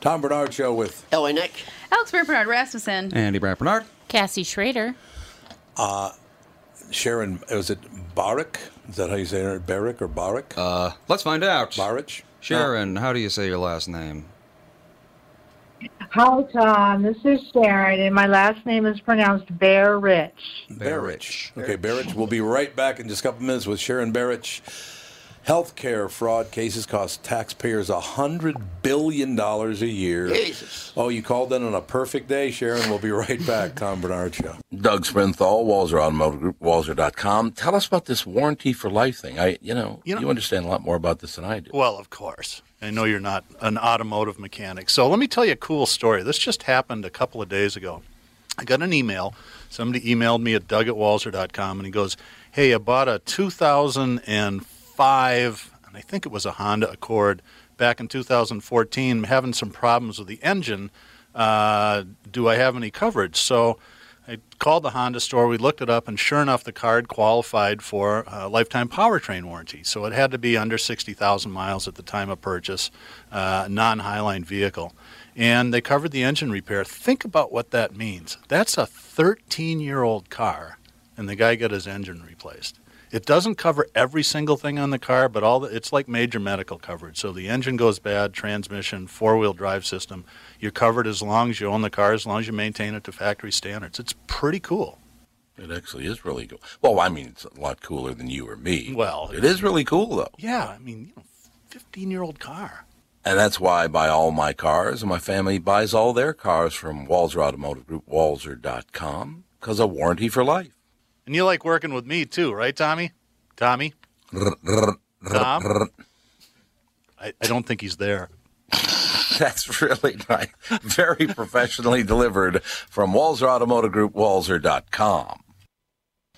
Tom Barnard Show with Ellie Nick. Alex Barnard Rasmussen. Andy Brad Barnard. Cassie Schrader. uh, Sharon. Was it Barak? Is that how you say it? Barak or Barak? Uh, let's find out. Barich? Sharon, how do you say your last name? Hi, Tom. This is Sharon, and my last name is pronounced Bear Rich. Barich. Okay, Barich. We'll be right back in just a couple minutes with Sharon Barich. Healthcare fraud cases cost taxpayers $100 billion a year. Jesus. Oh, you called in on a perfect day, Sharon. We'll be right back. Tom Barnard Show. Doug Sprinthal, Walser Automotive Group, Walser.com. Tell us about this warranty for life thing. I, you know, You you, understand a lot more about this than I do. Well, of course. I know you're not an automotive mechanic. So let me tell you a cool story. This just happened a couple of days ago. I got an email. Somebody emailed me at doug at walser.com and he goes, Hey, I bought a 2005, and I think it was a Honda Accord back in 2014. Having some problems with the engine. Uh, do I have any coverage? So I called the Honda store. We looked it up, and sure enough, the card qualified for a lifetime powertrain warranty. So it had to be under 60,000 miles at the time of purchase, uh, non Highline vehicle. And they covered the engine repair. Think about what that means. That's a 13 year old car, and the guy got his engine replaced. It doesn't cover every single thing on the car, but all the, it's like major medical coverage. So the engine goes bad, transmission, four wheel drive system. You're covered as long as you own the car, as long as you maintain it to factory standards. It's pretty cool. It actually is really cool. Well, I mean, it's a lot cooler than you or me. Well, it is really cool, though. Yeah, I mean, you know, 15 year old car. And that's why I buy all my cars, and my family buys all their cars from Walser Automotive Group, Walser.com, because of warranty for life. And you like working with me too, right, Tommy? Tommy? Tom? I, I don't think he's there. That's really nice. Very professionally delivered from Walser Automotive Group, Walser.com.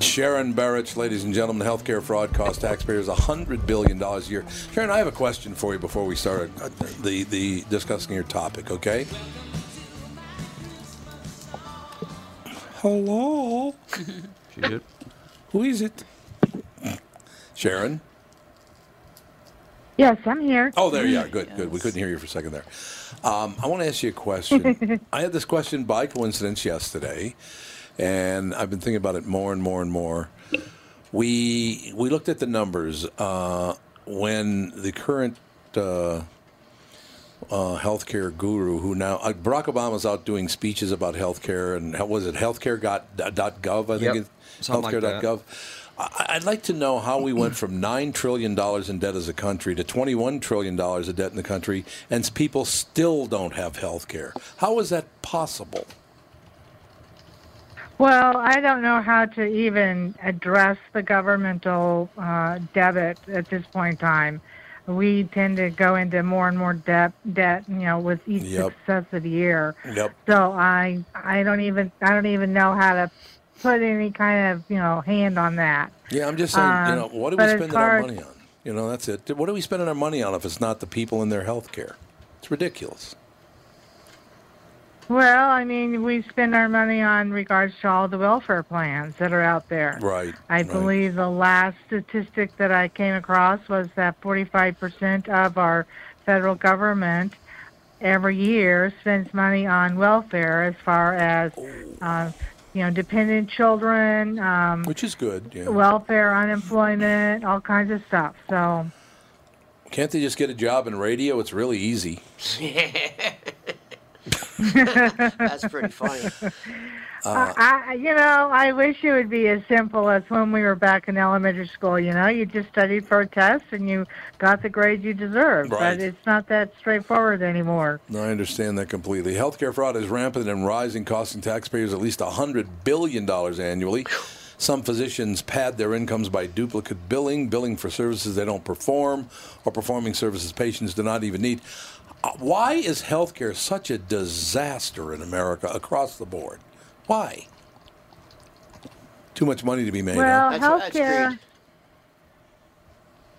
Sharon Barich, ladies and gentlemen, healthcare fraud costs taxpayers $100 billion a year. Sharon, I have a question for you before we start uh, the, the discussing your topic, okay? Hello? Who is it? Sharon? Yes, I'm here. Oh, there you are. Good, good. We couldn't hear you for a second there. Um, I want to ask you a question. I had this question by coincidence yesterday, and I've been thinking about it more and more and more. We we looked at the numbers uh, when the current uh, uh, healthcare guru, who now uh, Barack Obama's out doing speeches about healthcare, and how was it healthcare.gov? I think Yep. it's Something like healthcare.gov. I- I'd like to know how we went from nine trillion dollars in debt as a country to twenty-one trillion dollars of debt in the country, and people still don't have health care. How is that possible? Well, I don't know how to even address the governmental uh, debit at this point in time. We tend to go into more and more debt, debt, you know, with each Yep. successive year. Yep. So I, I don't even, I don't even know how to put any kind of, you know, hand on that. Yeah, I'm just saying. you Um, know, what are we spending our money on? You know, that's it. What are we spending our money on if it's not the people and their health care? It's ridiculous. Well, I mean, we spend our money on regards to all the welfare plans that are out there. Right. I right. believe the last statistic that I came across was that 45% of our federal government every year spends money on welfare as far as, uh, you know, dependent children, um, Which is good. Yeah. welfare, unemployment, all kinds of stuff. So, Can't they just get a job in radio? It's really easy. That's pretty funny. Uh, I, I- you know, I wish it would be as simple as when we were back in elementary school. You know, you just studied for a test and you got the grade you deserved. Right. But it's not that straightforward anymore. No, I understand that completely. Healthcare fraud is rampant and rising, costing taxpayers at least $100 billion annually. Some physicians pad their incomes by duplicate billing, billing for services they don't perform, or performing services patients do not even need. Uh, Why is healthcare such a disaster in America across the board? Why? Too much money to be made. Well, huh? That's- that's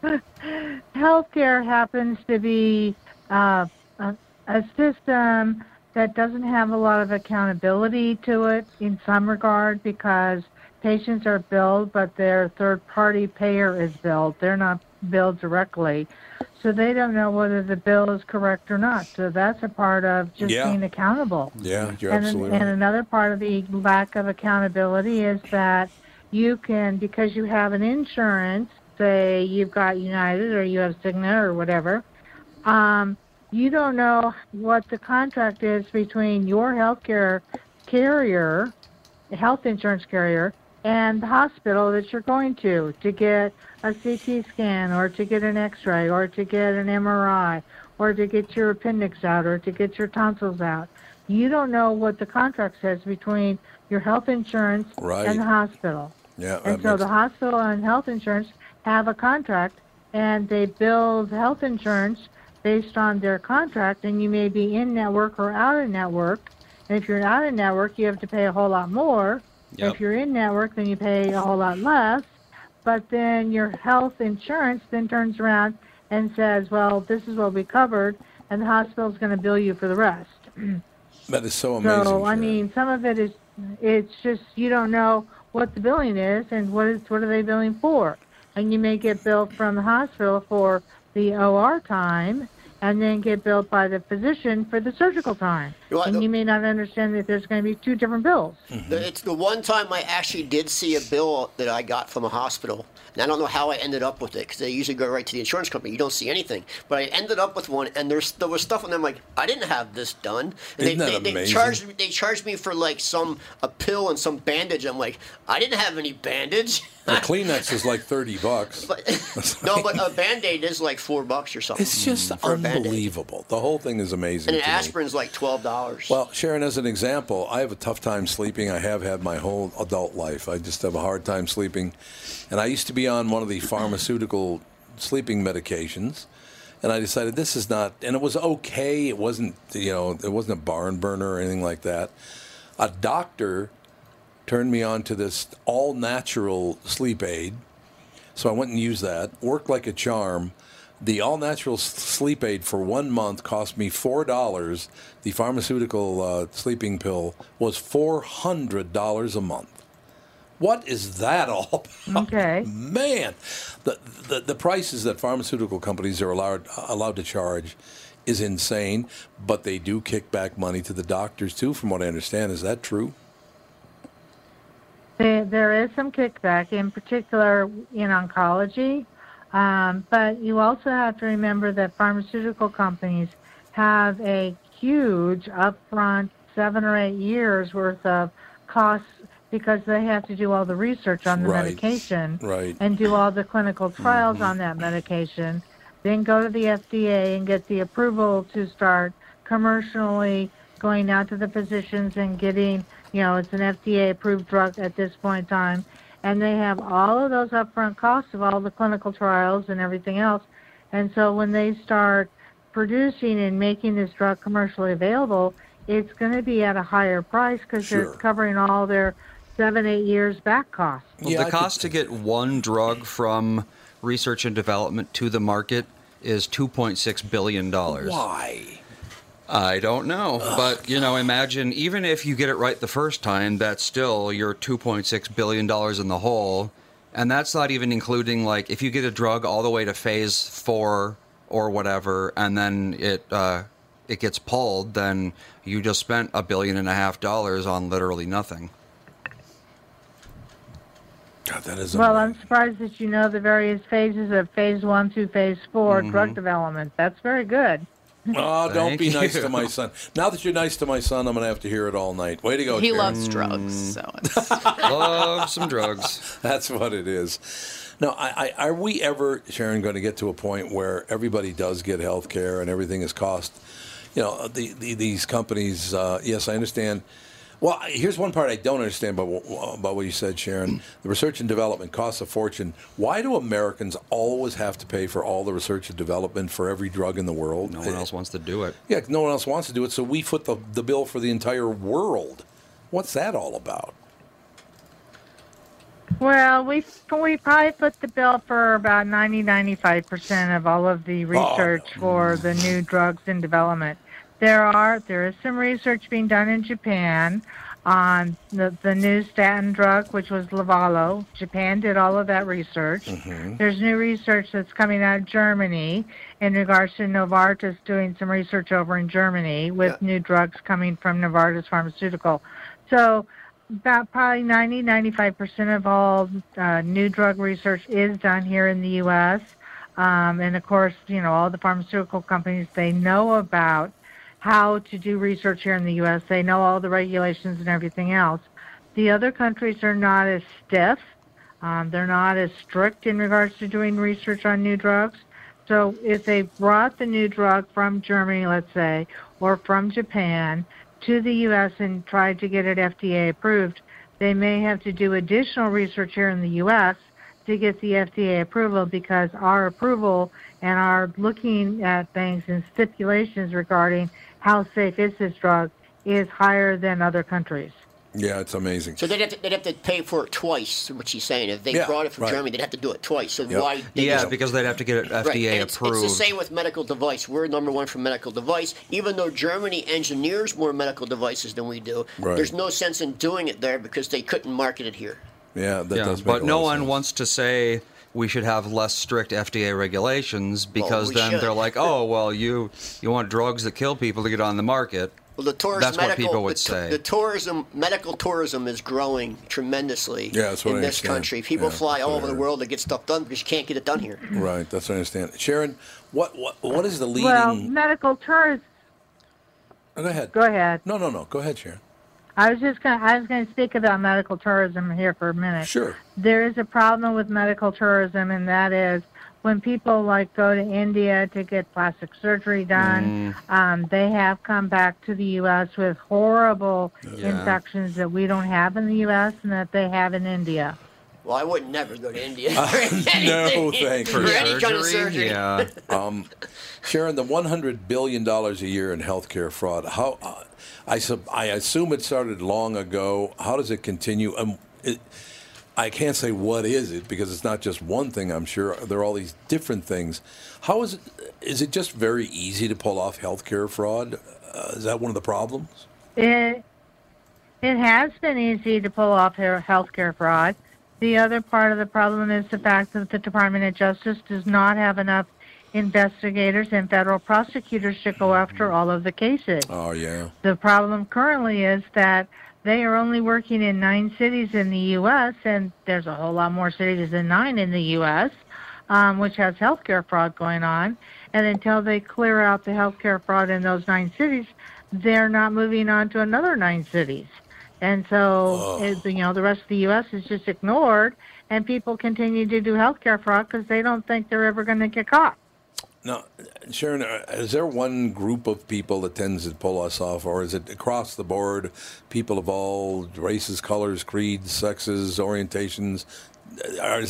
healthcare. healthcare happens to be uh, a, a system that doesn't have a lot of accountability to it in some regard because patients are billed, but their third party payer is billed. They're not billed directly. So they don't know whether the bill is correct or not. So that's a part of just Yeah. being accountable. Yeah, you're and, absolutely and another part of the lack of accountability is that you can, because you have an insurance, say you've got United or you have Cigna or whatever, um, you don't know what the contract is between your healthcare carrier, health insurance carrier, and the hospital that you're going to to get a CT scan or to get an X-ray or to get an MRI or to get your appendix out or to get your tonsils out. You don't know what the contract says between your health insurance Right. and the hospital. Yeah, And so the hospital and health insurance have a contract and they bill the health insurance based on their contract and you may be in network or out of network. And if you're out of network, you have to pay a whole lot more. Yep. If you're in network, then you pay a whole lot less. But then your health insurance then turns around and says, well, this is what we covered, and the hospital's going to bill you for the rest. that is so amazing. So I mean, some of it is it's just you don't know what the billing is and what is what are they billing for, and you may get billed from the hospital for the OR time, and then get billed by the physician for the surgical time, You and the- you may not understand that there's going to be two different bills. The- It's the one time I actually did see a bill that I got from a hospital. And I don't know how I ended up with it because they usually go right to the insurance company. You don't see anything. But I ended up with one, and there's there was stuff on them like I didn't have this done. And Isn't they, that they, they charged they charged me for like some a pill and some bandage. I'm like I didn't have any bandage. A Kleenex is like 30 bucks. But no, but a band aid is like four bucks or something. It's just mm-hmm. Band-Aid. unbelievable. The whole thing is amazing. And an me. aspirin's like twelve dollars. Well, Sharon, as an example, I have a tough time sleeping. I have had my whole adult life. I just have a hard time sleeping. And I used to be on one of the pharmaceutical sleeping medications. And I decided this is not, and it was okay. It wasn't, you know, it wasn't a barn burner or anything like that. A doctor turned me on to this all natural sleep aid. So I went and used that. Worked like a charm. The all natural sleep aid for one month cost me four dollars. The pharmaceutical uh, sleeping pill was four hundred dollars a month. What is that all about? Okay. Man, the, the the prices that pharmaceutical companies are allowed allowed to charge is insane, but they do kick back money to the doctors too, from what I understand. Is that true? There, there is some kickback, in particular in oncology, um, but you also have to remember that pharmaceutical companies have a huge upfront seven or eight years worth of costs because they have to do all the research on the Right. medication Right. and do all the clinical trials on that medication, then go to the FDA and get the approval to start commercially going out to the physicians and getting, you know, it's an FDA approved drug at this point in time. And they have all of those upfront costs of all the clinical trials and everything else. And so when they start producing and making this drug commercially available, it's going to be at a higher price because Sure. they're covering all their seven, eight years back costs. Well, the cost to get one drug from research and development to the market is $2.6 billion. Why? I don't know. but, you know, imagine even if you get it right the first time, that's still your $2.6 billion in the hole. And that's not even including, like, if you get a drug all the way to phase four or whatever, and then it, uh, it gets pulled, then you just spent a billion and a half dollars on literally nothing. God, that is Well, I'm surprised that you know the various phases of phase one through phase 4 Mhm. drug development. That's very good. Oh, don't Thank be nice you. to my son. Now that you're nice to my son, I'm going to have to hear it all night. Way to go, He Sharon. loves drugs, so Love some drugs. That's what it is. Now, I, I, are we ever, Sharon, going to get to a point where everybody does get health care and everything is cost? You know, the, the, these companies, uh, yes, I understand. Well, here's one part I don't understand about, what- about what you said, Sharon. The research and development costs a fortune. Why do Americans always have to pay for all the research and development for every drug in the world? No one else wants to do it. Yeah, no one else wants to do it, so we foot the, the bill for the entire world. What's that all about? Well, we we probably put the bill for about 90 95 percent of all of the oh, research for the new drugs in development. There are there is some research being done in Japan on the the new statin drug, which was Livalo. Japan did all of that research. There's new research that's coming out of Germany in regards to Novartis doing some research over in Germany with new drugs coming from Novartis Pharmaceutical. So about probably 90 95% of all uh, new drug research is done here in the U.S. Um, and of course, you know, all the pharmaceutical companies, they know about how to do research here in the U.S., they know all the regulations and everything else. The other countries are not as stiff. Um, they're not as strict in regards to doing research on new drugs. So if they brought the new drug from Germany, let's say, or from Japan to the U.S. and tried to get it FDA approved, they may have to do additional research here in the U.S. to get the FDA approval because our approval and our looking at things and stipulations regarding how safe is this drug is higher than other countries. Yeah, it's amazing. So they'd have, to, they'd have to pay for it twice, is what she's saying. If they Yeah, brought it from right. Germany, they'd have to do it twice. So Yep. why? they Yeah, because they'd have to get it FDA and it's, approved. It's the same with medical device. We're number one for medical device. Even though Germany engineers more medical devices than we do, Right. there's no sense in doing it there because they couldn't market it here. Yeah, that yeah, does make but a no lot of one wants to say we should have less strict FDA regulations because we then should. they're like, oh well, you you want drugs that kill people to get on the market. Well, the tourism That's what medical, people would the, say. the tourism, medical tourism is growing tremendously Yeah, that's what in I this understand. country. People Yeah, fly all over the world to get stuff done because you can't get it done here. Right, that's what I understand. Sharon, what what what is the leading? Well, medical tourism. Oh, go ahead. Go ahead. No, no, no. Go ahead, Sharon. I was just going. to I was going to speak about medical tourism here for a minute. Sure. There is a problem with medical tourism, and that is when people like go to India to get plastic surgery done. Um, they have come back to the U.S. with horrible Yeah. infections that we don't have in the U.S. and that they have in India. Well, I would never go to India. Uh, for anything- no, thank for you. any kind of surgery. um, Sharon, the one hundred billion dollars a year in healthcare fraud. How? Uh, I sub, I assume it started long ago. How does it continue? Um, it, I can't say what is it because it's not just one thing. I'm sure there are all these different things. How is it? Is it just very easy to pull off healthcare fraud? Uh, is that one of the problems? It It has been easy to pull off healthcare fraud. The other part of the problem is the fact that the Department of Justice does not have enough investigators and federal prosecutors to go after all of the cases. Oh, yeah. The problem currently is that they are only working in nine cities in the U.S., and there's a whole lot more cities than nine in the U.S., um, which has healthcare fraud going on. And until they clear out the healthcare fraud in those nine cities, they're not moving on to another nine cities. And so, oh. it, you know, the rest of the U.S. is just ignored, and people continue to do healthcare fraud because they don't think they're ever going to get caught. Now, Sharon, uh, is there one group of people that tends to pull us off, or is it across the board, people of all races, colors, creeds, sexes, orientations? Are,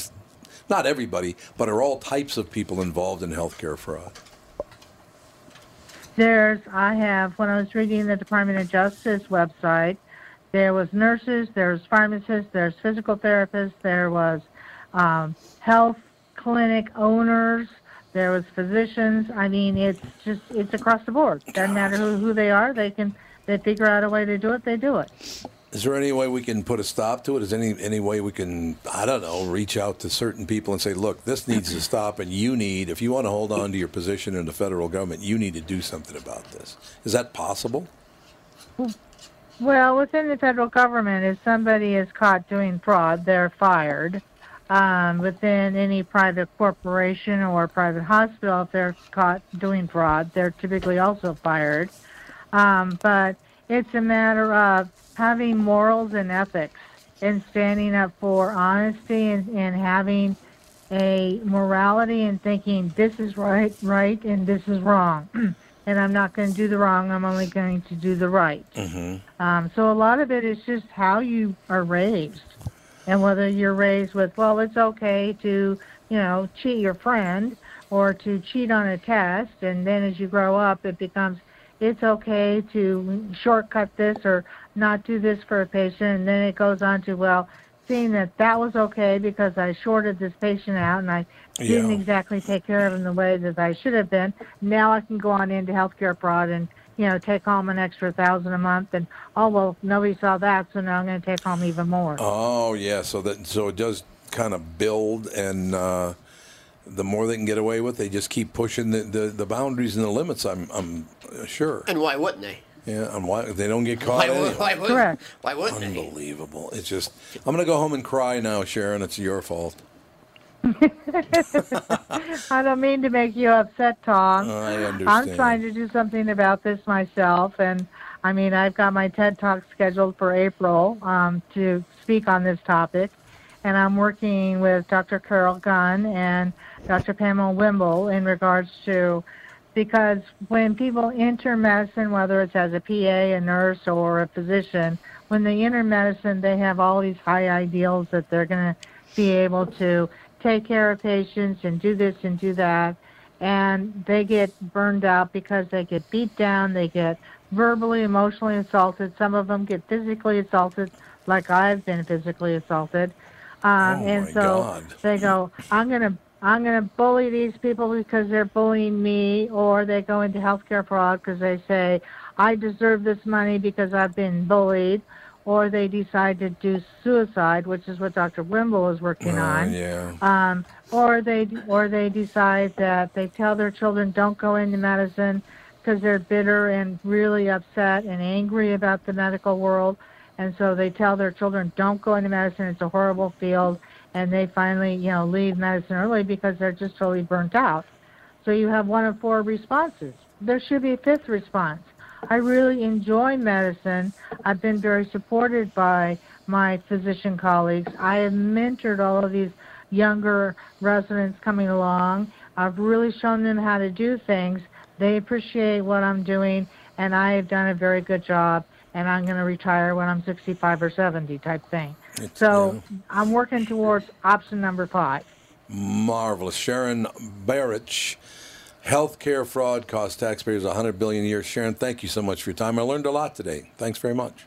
not everybody, but are all types of people involved in healthcare fraud? There's, I have, when I was reading the Department of Justice website, there was nurses, there was pharmacists, there's physical therapists, there was um, health clinic owners, there was physicians. I mean, it's just it's across the board. Doesn't matter who, who they are. They can they figure out a way to do it. They do it. Is there any way we can put a stop to it? Is any any way we can I don't know reach out to certain people and say, look, this needs to stop, and you need if you want to hold on to your position in the federal government, you need to do something about this. Is that possible? Well, within the federal government, if somebody is caught doing fraud, they're fired um, within any private corporation or private hospital, if they're caught doing fraud, they're typically also fired. Um, but it's a matter of having morals and ethics and standing up for honesty and, and having a morality and thinking this is right, right, and this is wrong. and I'm not going to do the wrong. I'm only going to do the right. Mm-hmm. Um, so a lot of it is just how you are raised and whether you're raised with, well, it's okay to, you know, cheat your friend or to cheat on a test, and then as you grow up, it becomes, it's okay to shortcut this or not do this for a patient, and then it goes on to, well, seeing that that was okay because I shorted this patient out and I didn't Yeah. exactly take care of him the way that I should have been. Now I can go on into healthcare fraud and you know take home an extra thousand a month and oh well nobody saw that so now I'm going to take home even more. Oh yeah, so that so it does kind of build, and uh, the more they can get away with, they just keep pushing the, the, the boundaries and the limits. I'm I'm sure. And why wouldn't they? Yeah, and why they don't get caught Why, anyway. would, why wouldn't? Correct. Why wouldn't they? Unbelievable. It's just I'm gonna go home and cry now, Sharon. It's your fault. I don't mean to make you upset, Tom. I I'm trying to do something about this myself, and I mean, I've got my TED Talk scheduled for April um, to speak on this topic, and I'm working with Dr. Carol Gunn and Dr. Pamela Wible in regards to because when people enter medicine, whether it's as a PA, a nurse, or a physician, when they enter medicine, they have all these high ideals that they're going to be able to take care of patients and do this and do that. And they get burned out because they get beat down, they get verbally, emotionally assaulted. Some of them get physically assaulted, like I've been physically assaulted. Um, Oh, and so God. they go, I'm going to I'm going to bully these people because they're bullying me, or they go into healthcare fraud because they say, I deserve this money because I've been bullied, or they decide to do suicide, which is what Dr. Wible is working Oh, on. yeah. Um, or they or they decide that they tell their children don't go into medicine because they're bitter and really upset and angry about the medical world, and so they tell their children don't go into medicine. It's a horrible field, and they finally you know leave medicine early because they're just totally burnt out. So you have one of four responses. There should be a fifth response. I really enjoy medicine. I've been very supported by my physician colleagues. I have mentored all of these younger residents coming along. I've really shown them how to do things. They appreciate what I'm doing, and I have done a very good job. And I'm going to retire when I'm 65 or 70, type thing. So I'm working towards option number five. Marvelous. Sharon Barich, healthcare fraud costs taxpayers 100 billion a year. Sharon, thank you so much for your time. I learned a lot today. Thanks very much.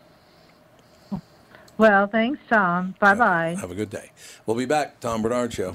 Well, thanks, Tom. Bye bye. Have a good day. We'll be back. Tom Barnard Show.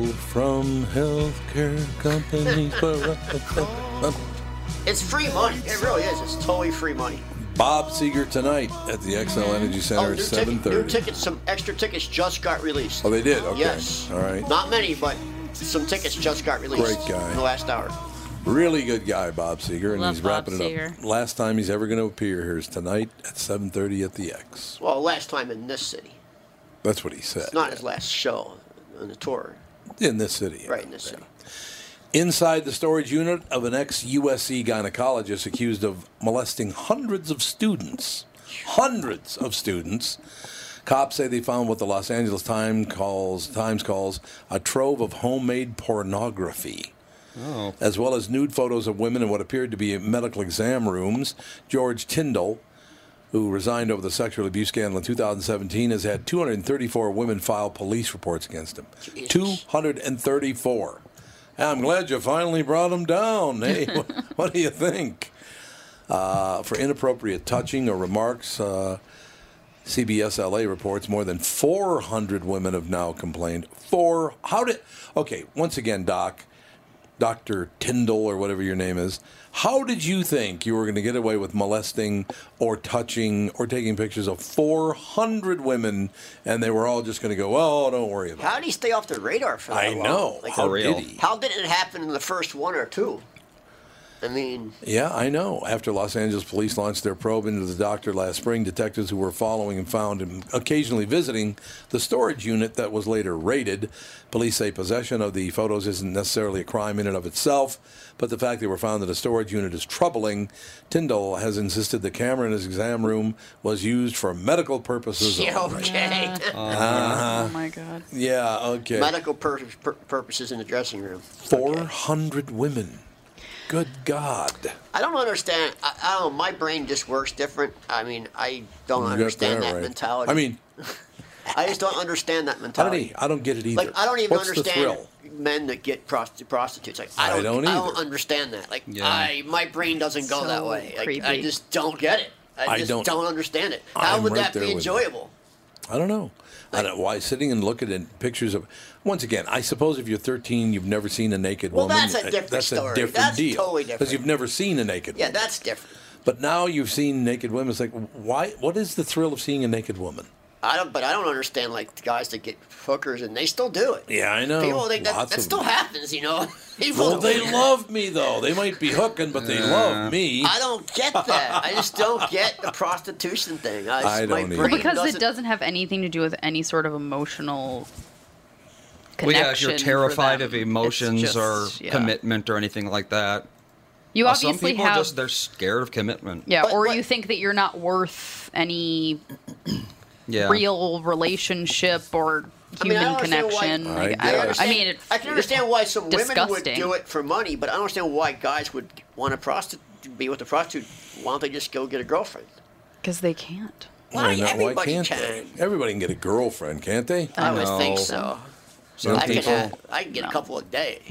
from healthcare companies. It's free money. It really is. It's totally free money. Bob Seger tonight at the Xcel mm-hmm. Energy oh, Center Oh, at new, ticket, new 7:30. tickets. Some extra tickets just got released. Oh, they did. Okay. Yes. All right. Not many, but some tickets just got released. Great guy. In the last hour. Really good guy, Bob Seger, and Love he's Bob wrapping it up. Last time he's ever going to appear here is tonight at 7:30 at the X. Well, last time in this city. That's what he said. It's not his last show on the tour. In this city. Right in this city. Inside the storage unit of an ex USC gynecologist accused of molesting hundreds of students. Hundreds of students. Cops say they found what the Los Angeles Times calls Times calls a trove of homemade pornography. Oh. As well as nude photos of women in what appeared to be medical exam rooms. George Tyndall, who resigned over the sexual abuse scandal in 2017, has had 234 women file police reports against him. 234. I'm glad you finally brought him down. Hey, what, what do you think? Uh, for inappropriate touching or remarks, uh, CBS LA reports more than 400 women have now complained. Four. How did? Okay, once again, Doc, Doctor Tyndall or whatever your name is. How did you think you were going to get away with molesting or touching or taking pictures of 400 women, and they were all just going to go, "Oh, don't worry about it." How did he stay off the radar for that I long? know. Like, How did he? How did it happen in the first one or two? I mean, Yeah, I know. After Los Angeles police launched their probe into the doctor last spring, detectives who were following and found him occasionally visiting the storage unit that was later raided. Police say possession of the photos isn't necessarily a crime in and of itself, but the fact they were found in a storage unit is troubling. Tyndall has insisted the camera in his exam room was used for medical purposes. yeah, only. okay. Uh-huh. Oh my god. Yeah, okay. Medical pur- pur- purposes in the dressing room. 400 women. Good God. I don't understand. I, I don't know. My brain just works different. I mean, I don't You understand that that right. mentality. I mean, I just don't understand that I don't, mentality. I don't get it either. Like, I don't even What's understand men that get prosti- prostitutes. Like, I I don't. don't I don't understand that. Like, Yeah. I my brain doesn't go So that way. Like, I just don't get it. I I just don't- don't, understand it. How I'm would right that be enjoyable? I don't know. I don't why sitting and looking at pictures of. Once again, I suppose if you're 13, you've never seen a naked Well, woman. that's a uh, different that's story. a different That's deal. totally different. Because you've never seen a naked woman. Yeah, woman. that's different. But now you've seen naked women. It's like, why? What is the thrill of seeing a naked woman? I don't. But I don't understand like the guys that get hookers and they still do it. Yeah, I know. People think that, that still them. happens. You know. People Well, they love me though. They might be hooking, but they love me. I don't get that. I just don't get the prostitution thing. I, I don't either. Well, because doesn't- it doesn't have anything to do with any sort of emotional Well, connection. yeah, if you're terrified of emotions just- or yeah. commitment or anything like that. You Uh, some obviously people have- just they're scared of commitment. Yeah, or you think that you're not worth any Yeah. real relationship or I mean, I human why- connection. I, Like, I, understand, I mean, it's, I can understand why some women would do it for money, but I don't understand why guys would want a prostitute be with a prostitute. Why don't they just go get a girlfriend? because they can't. Why, Why, not? Why everybody can't can. they? Everybody can get a girlfriend, can't they? I would think so. Some I, can people- have, I can get a couple a day.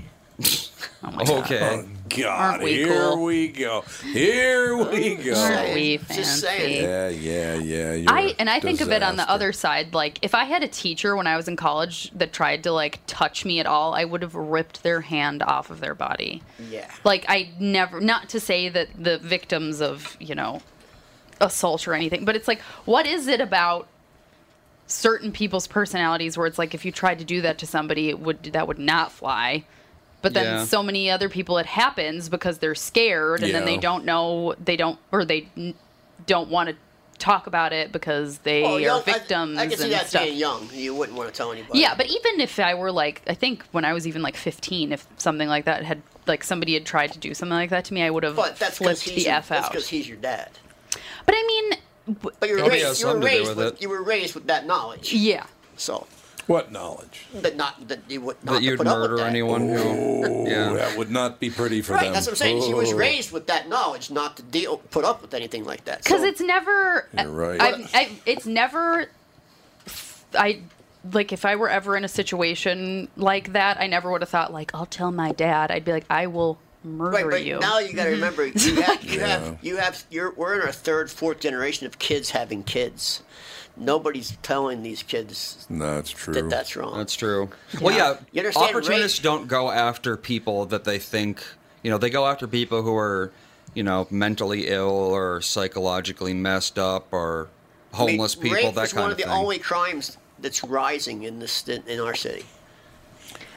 Oh okay. Oh, God, Aren't we here cool? we go. Here we go. Aren't we Just fancy? Yeah, yeah, yeah. You're I a and I think of it on the disaster. other side. Like if I had a teacher when I was in college that tried to like touch me at all, I would have ripped their hand off of their body. Yeah. Like I never. Not to say that the victims of you know assault or anything, but it's like, what is it about certain people's personalities where it's like if you tried to do that to somebody, it would that would not fly. But then Yeah. so many other people, it happens because they're scared, and then they don't know, they don't, or they don't want to talk about it because they Well, are young, I- victims I, can see and that stuff. being young. You wouldn't want to tell anybody. Yeah, but even if I were like, I think when I was even like 15, if something like that had, like somebody had tried to do something like that to me, I would have But that's because flipped he's the your, F that's out. because he's your dad. But I mean, But you were raised. You were something to do raised with with, you were raised with that knowledge. Yeah. So What knowledge? that not that you would not That you'd put up with murder that. anyone Oh, who. Yeah. that would not be pretty for Right, them. that's what I'm saying. She was Oh. raised with that knowledge, not to deal, put up with anything like that. because So- it's never You're right. I, I, it's never i like if i were ever in a situation like that i never would have thought like i'll tell my dad i'd be like i will murder Right, but you now you got to remember you have you Yeah. have you have you're we're in our third, fourth generation of kids having kids. Nobody's telling these kids No, it's true. that that's wrong. That's true. Well, Yeah. yeah, You understand opportunists race- don't go after people that they think, you know, they go after people who are, you know, mentally ill or psychologically messed up or I mean, homeless people, rape that is kind one of of the thing. only crimes that's rising in this in our city.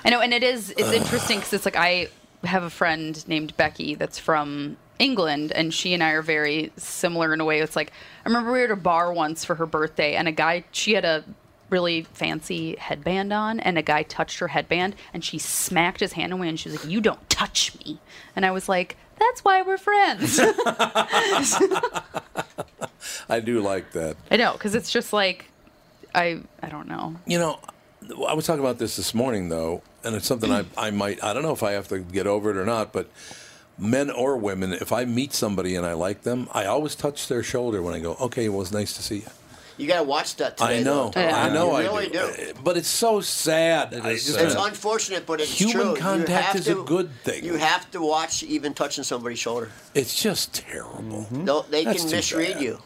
I know, and it is. It's interesting because it's like I have a friend named Becky that's from England, and she and I are very similar in a way. It's like I remember we were at a bar once for her birthday, and a guy she had a really fancy headband on, and a guy touched her headband, and she smacked his hand away, and she was like, "You don't touch me," and I was like. That's why we're friends. I do like that. I know, because it's just like, I I don't know. You know, I was talking about this this morning, though, and it's something I, I might, I don't know if I have to get over it or not, but men or women, if I meet somebody and I like them, I always touch their shoulder when I go, okay, well, it's nice to see you. You got to watch that today. I know, though. I know, You I really do. do. But it's so sad. I is just- sad. It's unfortunate, but it's Human true. You contact have is a good thing. You have to watch even touching somebody's shoulder. It's just terrible. Mm-hmm. No, they That's can misread bad. you,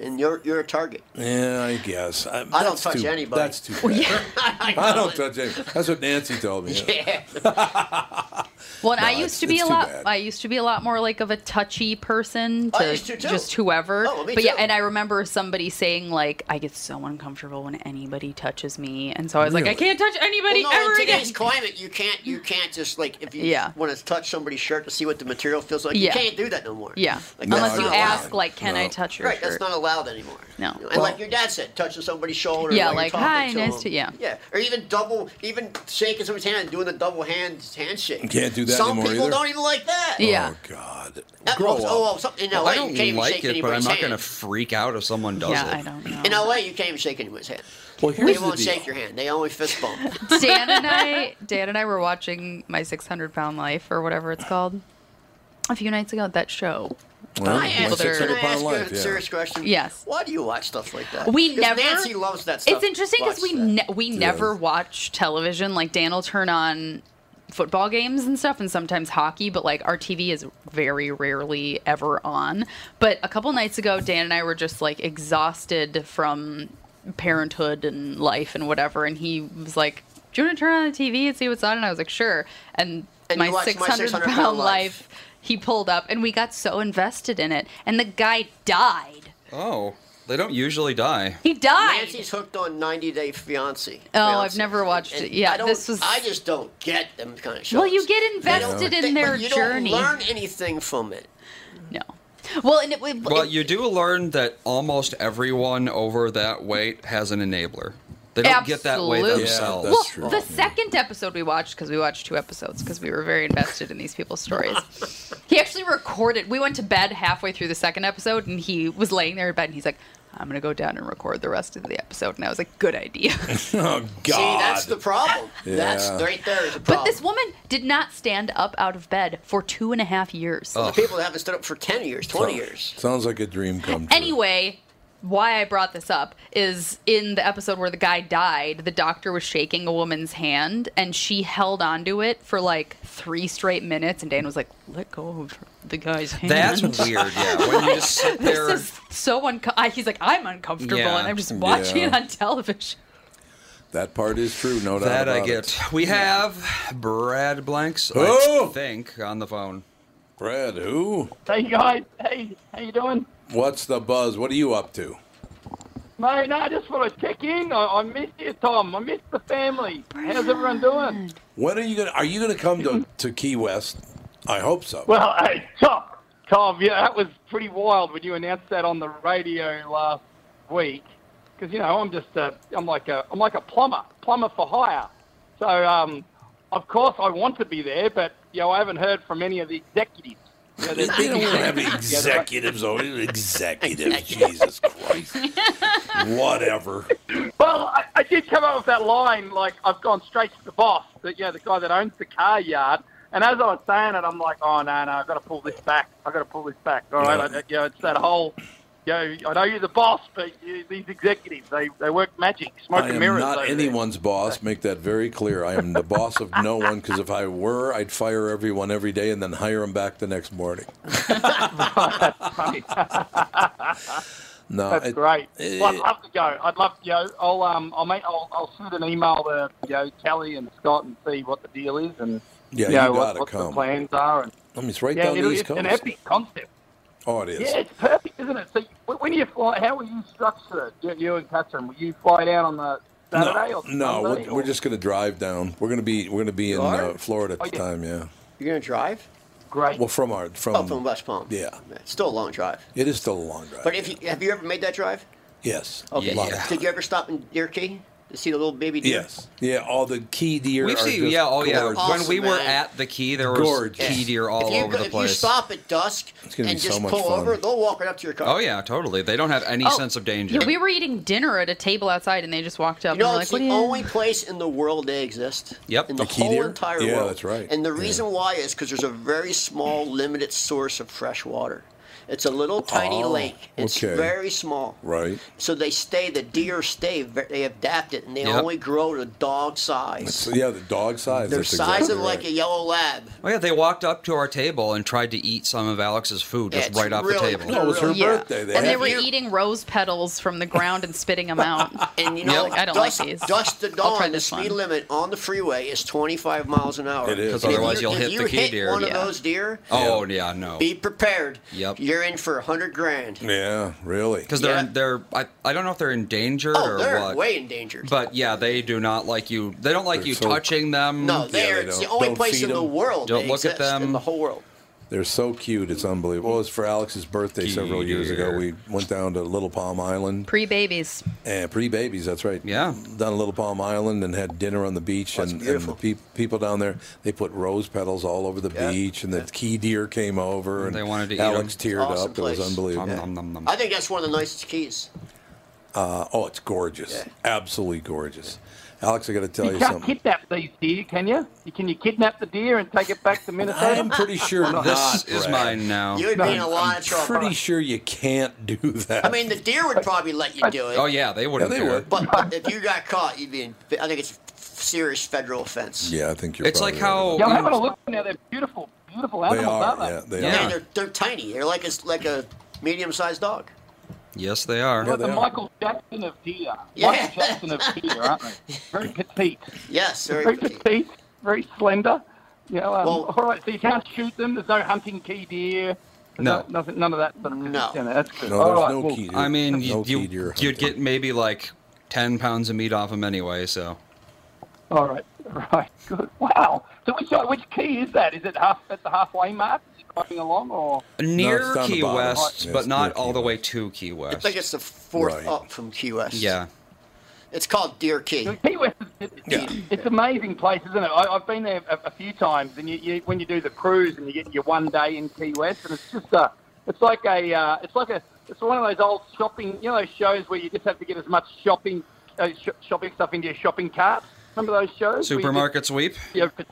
and you're you're a target. Yeah, I guess. I, don't touch too- anybody. That's too bad. I don't touch anybody. That's what Nancy told me. Yeah. Well, No, I used to be a lot. bad. I used to be a lot more like of a touchy person I to, used to, too. just whoever. Oh, me but yeah, and I remember somebody saying like, "I get so uncomfortable when anybody touches me," and so I was like, "I can't touch anybody well, no, ever in again." today's climate, you can't you can't just like if you Yeah. want to touch somebody's shirt to see what the material feels like. Yeah. You can't do that no more. Yeah, Like, unless you not ask, like, "Can I touch your shirt? Right, shirt?" that's not allowed anymore. No. You know, And like your dad said, touching somebody's shoulder. Yeah, like, "Hi, to nice them. to-" yeah. Yeah, or even double, even shaking somebody's hand and doing the double hand handshake. You can't do that Some anymore people either? don't even like that. Yeah. Oh, God. That Grow was- oh, up. oh, oh, some, in LA, I don't can't even like shake it, but I'm not going to freak out if someone does yeah, it. I don't know. In LA, you can't even shake anyone's hand. Well, They here's the won't deal. shake your hand. They only fist bump. Dan and I, Dan and I were watching My 600 Pound Life or whatever it's called a few nights ago. That show. Well, I people ask, that can I ask you life, a yeah. serious question? Yes. Why do you watch stuff like that? We 'Cause never. Nancy loves that stuff. It's interesting because we that. ne- we never watch television. Like Dan will turn on football games and stuff, and sometimes hockey. But like our TV is very rarely ever on. But a couple nights ago, Dan and I were just like exhausted from parenthood and life and whatever, and he was like. Do you want to turn on the TV and see what's on? And I was like, sure. And, And my you watched My 600, 600 pound, Pound life, he pulled up, and we got so invested in it. And the guy died. Oh, they don't usually die. He died. Nancy's hooked on 90 Day Fiance. Oh, I've never watched And it. Yeah, I don't, this was- I just don't get them kind of shows. Well, you get They don't- invested in they- their but you journey. don't learn anything from it. No. Well, and it, it, Well, you do learn that almost everyone over that weight has an enabler. They don't get that way Absolutely. themselves. well, the second episode we watched, because we watched two episodes, because we were very invested in these people's stories. he actually recorded. We went to bed halfway through the second episode, and he was laying there in bed, and he's like, "I'm gonna go down and record the rest of the episode." And I was like, "Good idea." oh God. See, that's the problem. That's Yeah. right there is a problem. but this woman did not stand up out of bed for two and a half years. the people that haven't stood up for 10 years, 20 years. Sounds like a dream come true. Anyway, why I brought this up is in the episode where the guy died, the doctor was shaking a woman's hand and she held onto it for like three straight minutes, and Dan was like, "Let go of the guy's hand." That's weird. Yeah, when you just sit there. This is so uncomfortable. He's like, "I'm uncomfortable," Yeah. and I'm just watching Yeah. it on television. That part is true, no doubt That I get. it. We have Brad Blanks, Oh! I think, on the phone. Brad, who? Hey guys, hey, how you doing? What's the buzz? What are you up to? Mate, no, I just want to check in. I, I missed you, Tom. I missed the family. How's everyone doing? When are you gonna? Are you gonna come to, to Key West? I hope so. Well, hey, Tom, Tom, yeah, that was pretty wild when you announced that on the radio last week. Because you know, I'm just a, I'm like a, I'm like a plumber, plumber for hire. So, um, of course, I want to be there, but you know, I haven't heard from any of the executives. You know, They don't busy. have Yeah, they're- executives over executives. Jesus Christ. Whatever. Well, I, I did come up with that line, like, I've gone straight to the boss, the, you know, the guy that owns the car yard. And as I was saying it, I'm like, oh, no, no, I've got to pull this back. I've got to pull this back. All right, Yeah. I, you know, it's that whole, you know, I know you're the boss, but you, these executives, they, they work magic, smoke I and am not over there. anyone's boss. Make that very clear. I am the boss of no one because if I were, I'd fire everyone every day and then hire them back the next morning. No, That's it- great. it- well, I'd love to go. I'd love to go. I'll um, I'll make, I'll, I'll shoot an email to you know Kelly and Scott and see what the deal is and Yeah, you know you what, gotta what the plans are. And I mean, it's right yeah, down the it'll- East it's Coast. an epic concept. Oh, it is. Yeah, it's perfect, isn't it? So when- when you fly, how will you structure it? You, you and Catherine, will you fly down on the Saturday no, or no, we're, we're just going to drive down. We're going to be we're going to be in uh, Florida at Oh, the yeah. time. Yeah. You're going to drive? Great. Well, from our from, oh, from West Palm. yeah, It's still a long drive. it is still a long drive. But if you, have you ever made that drive? yes. Okay. A lot of Did you ever stop in Deer Key to see the little baby deer? Yes. Yeah, all the key deer We've are seen, just yeah, oh yeah. gorgeous. When we Awesome, were man. at the key, there was Gorgeous. key deer all if you, over go- the if you place. stop at dusk gonna and be so just much pull fun. over, they'll walk right up to your car. Oh yeah, totally. They don't have any Oh, sense of danger. Yeah, we were eating dinner at a table outside, and they just walked up You know, and were it's like, the "What do you-" only place in the world they exist. Yep. In The the, key whole deer? entire Yeah, world. that's right. And the Yeah. reason why is because there's a very small, limited source of fresh water. It's a little tiny Oh, lake. It's okay. very small. Right. So they stay. The deer stay. They adapt it, and they Yep. only grow to dog size. So, yeah, the dog size. They're that's size exactly of like right. a yellow lab. Oh yeah, they walked up to our table and tried to eat some of Alex's food just it's right off really the table. No, it was her Yeah. birthday. They and they were you- eating rose petals from the ground and spitting them out. And you know, Like, I don't like these. dusk to I'll dawn, the speed one. limit on the freeway is 25 miles an hour. It is. 'Cause And if otherwise you- you'll if hit you the key hit deer. one Yeah. of those deer, Oh, oh yeah, no. be prepared. Yep. You're in for a hundred grand. Yeah, really. Because they're Yeah. they're I, I don't know if they're endangered Oh, or they're what. way endangered. But yeah, they do not like you. They don't like They're you so- touching them. no, they're they it's the don't- only don't place feed in the world Don't they look at exist in them. the whole world. They're so cute. It's unbelievable. Well, it was for Alex's birthday Key several years ago. We went down to Little Palm Island. Pre babies. And pre babies, that's right. Yeah. Down at Little Palm Island and had dinner on the beach. Oh, it's and, and the peop people down there, they put rose petals all over the Yeah. beach. And the key deer came over. And They wanted to eat Alex 'em. teared Awesome up. It was place. unbelievable. Nom, nom, nom, nom. I think that's one of the nicest keys. Uh, oh, it's gorgeous. Yeah. Absolutely gorgeous. Alex, I got to tell You you can't something. kidnap these deer, can you? You- Can you kidnap the deer and take it back to Minnesota? I'm pretty sure not. This is mine now. You would be in a lot of trouble. Pretty sure you can't do that. I mean, the deer would probably let you do it. Oh yeah, they wouldn't Yeah, they would. But, but if you got caught, you'd be in. I think it's a serious federal offense. yeah, I think you're. It's like how Yeah, I'm having a look now. They're beautiful, beautiful right. They are. aren't they? Yeah, they Yeah. are. And they're, they're tiny. They're like a, like a medium-sized dog. Yes, they are. Like they the are. Michael Jackson of deer. Yeah. Michael Jackson of deer, aren't they? Very petite. Yes, very Very petite. petite, very slender. You know, um, Well- all right, so you can't shoot them. There's no hunting key deer. There's No. nothing, none of that. Sort of, No. you know, that's good. No, all there's right, no well, key. I mean, no you, key you deer you'd hunting. get maybe like ten pounds of meat off them anyway. So All right, right, good. Wow. So which uh, which key is that? Is it half at the halfway mark? Is along, or near down the Key. West, Yeah, but not near Key all the way to Key I West. think it's the fourth Right. up from Key West. Yeah, It's called Deer Key. Key West, is, it, it's an amazing place, isn't it? I, I've been there a, a few times, and you, you, when you do the cruise and you get your one day in Key West, and it's just a, it's like a, uh, it's like a, it's one of those old shopping, you know, those shows where you just have to get as much shopping, uh, sh- shopping stuff into your shopping cart. Remember those shows? where you just- Supermarket sweep. Yeah, but-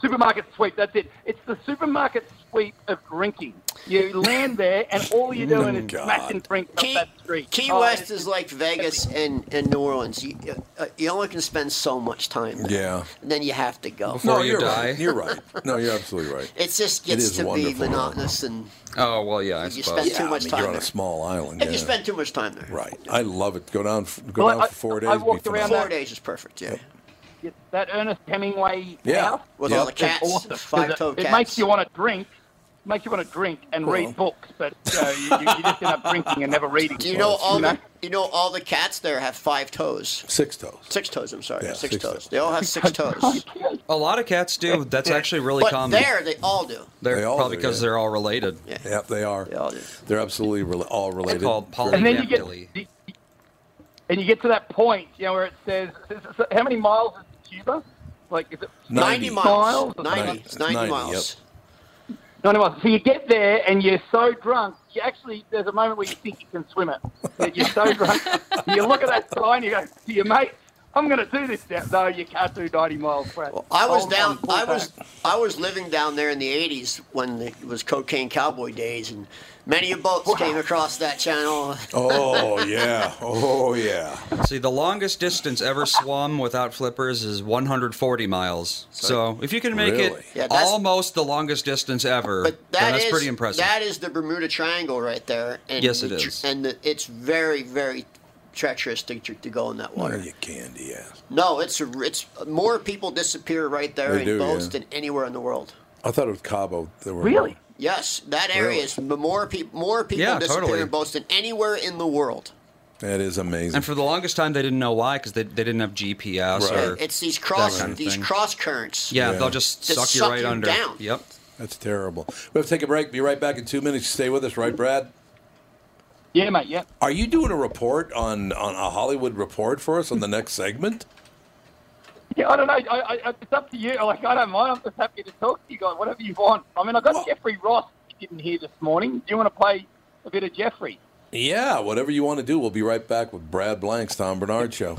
supermarket sweep. That's it. It's the supermarket sweep of drinking. You land there, and all you're doing is smashing drinks Key, up that street. Key Oh, West is like Vegas and, and New Orleans. You, uh, you only can spend so much time there. Yeah. And then you have to go. no, you're Right. You're right. No, you're absolutely right. It just gets is to be monotonous, and Oh well, yeah. I You suppose. spend too much I mean, time You're on there. a small island. if you spend too much time there. Right. I love it. Go down. Go Well, down I- for four days. I be walked around phenomenal. Four days is perfect. Yeah. Yeah, that Ernest Hemingway Yeah. house With Yep. all the cats, awesome. 'cause five-toed it, cats. it makes you want to drink. Makes you want to drink and Well. read books, but uh, you, you you just end up drinking and never reading. Do you know all You know? the you know all the cats there have five toes? Six toes. Six toes. I'm sorry. Yeah, six, six toes. toes. They all have six toes. A lot of cats do. That's actually really but common. there, they all do. They're They all probably do, because yeah. they're all related. Yeah. Yep, they are. They all do. They're absolutely rela- all related. called Very- And then you get, and you get to that point, you know, where it says, how many miles is Cuba? Like, is it 90 miles. miles or 90. It's 90, 90, miles. 90 miles. So you get there and you're so drunk, you actually, there's a moment where you think you can swim it. That You're so drunk, you look at that sign, you go to your mate, I'm going to do this now. No, you can't do 90 miles, Brad. Well, I was Hold down. on, I was time. I was living down there in the '80s when it was cocaine cowboy days, and many boats came across that channel. Oh yeah. Oh yeah. See, the longest distance ever swum without flippers is 140 miles. So if you can make Really? it Yeah, almost the longest distance ever, But then that that's is- pretty impressive. That is the Bermuda Triangle right there. And Yes, it the is. And the, it's very, very treacherous to, to go in that What water. are you candy ass? No, it's a, it's more people disappear right there They in do, boats yeah. than anywhere in the world. I thought it was Cabo. There were Really? Yes, that area Really? is more people more people Yeah, disappear totally. in boats than anywhere in the world. That is amazing. and for the longest time, they didn't know why because they, they didn't have GPS Right. or It's these cross kind of these cross currents. yeah, Yeah. they'll just Just suck you suck right you under. down. Yep. That's terrible. We have to take a break. Be right back in two minutes. Stay with us, right, Brad? Yeah, mate, yeah. Are you doing a report on on a Hollywood report for us on the next segment? Yeah, I don't know. I, I, it's up to you. Like, I don't mind. I'm just happy to talk to you guys. Whatever you want. I mean, I got Well- Jeffrey Ross sitting here this morning. Do you want to play a bit of Jeffrey? Yeah, whatever you want to do. We'll be right back with Brad Blank's Tom Barnard Show.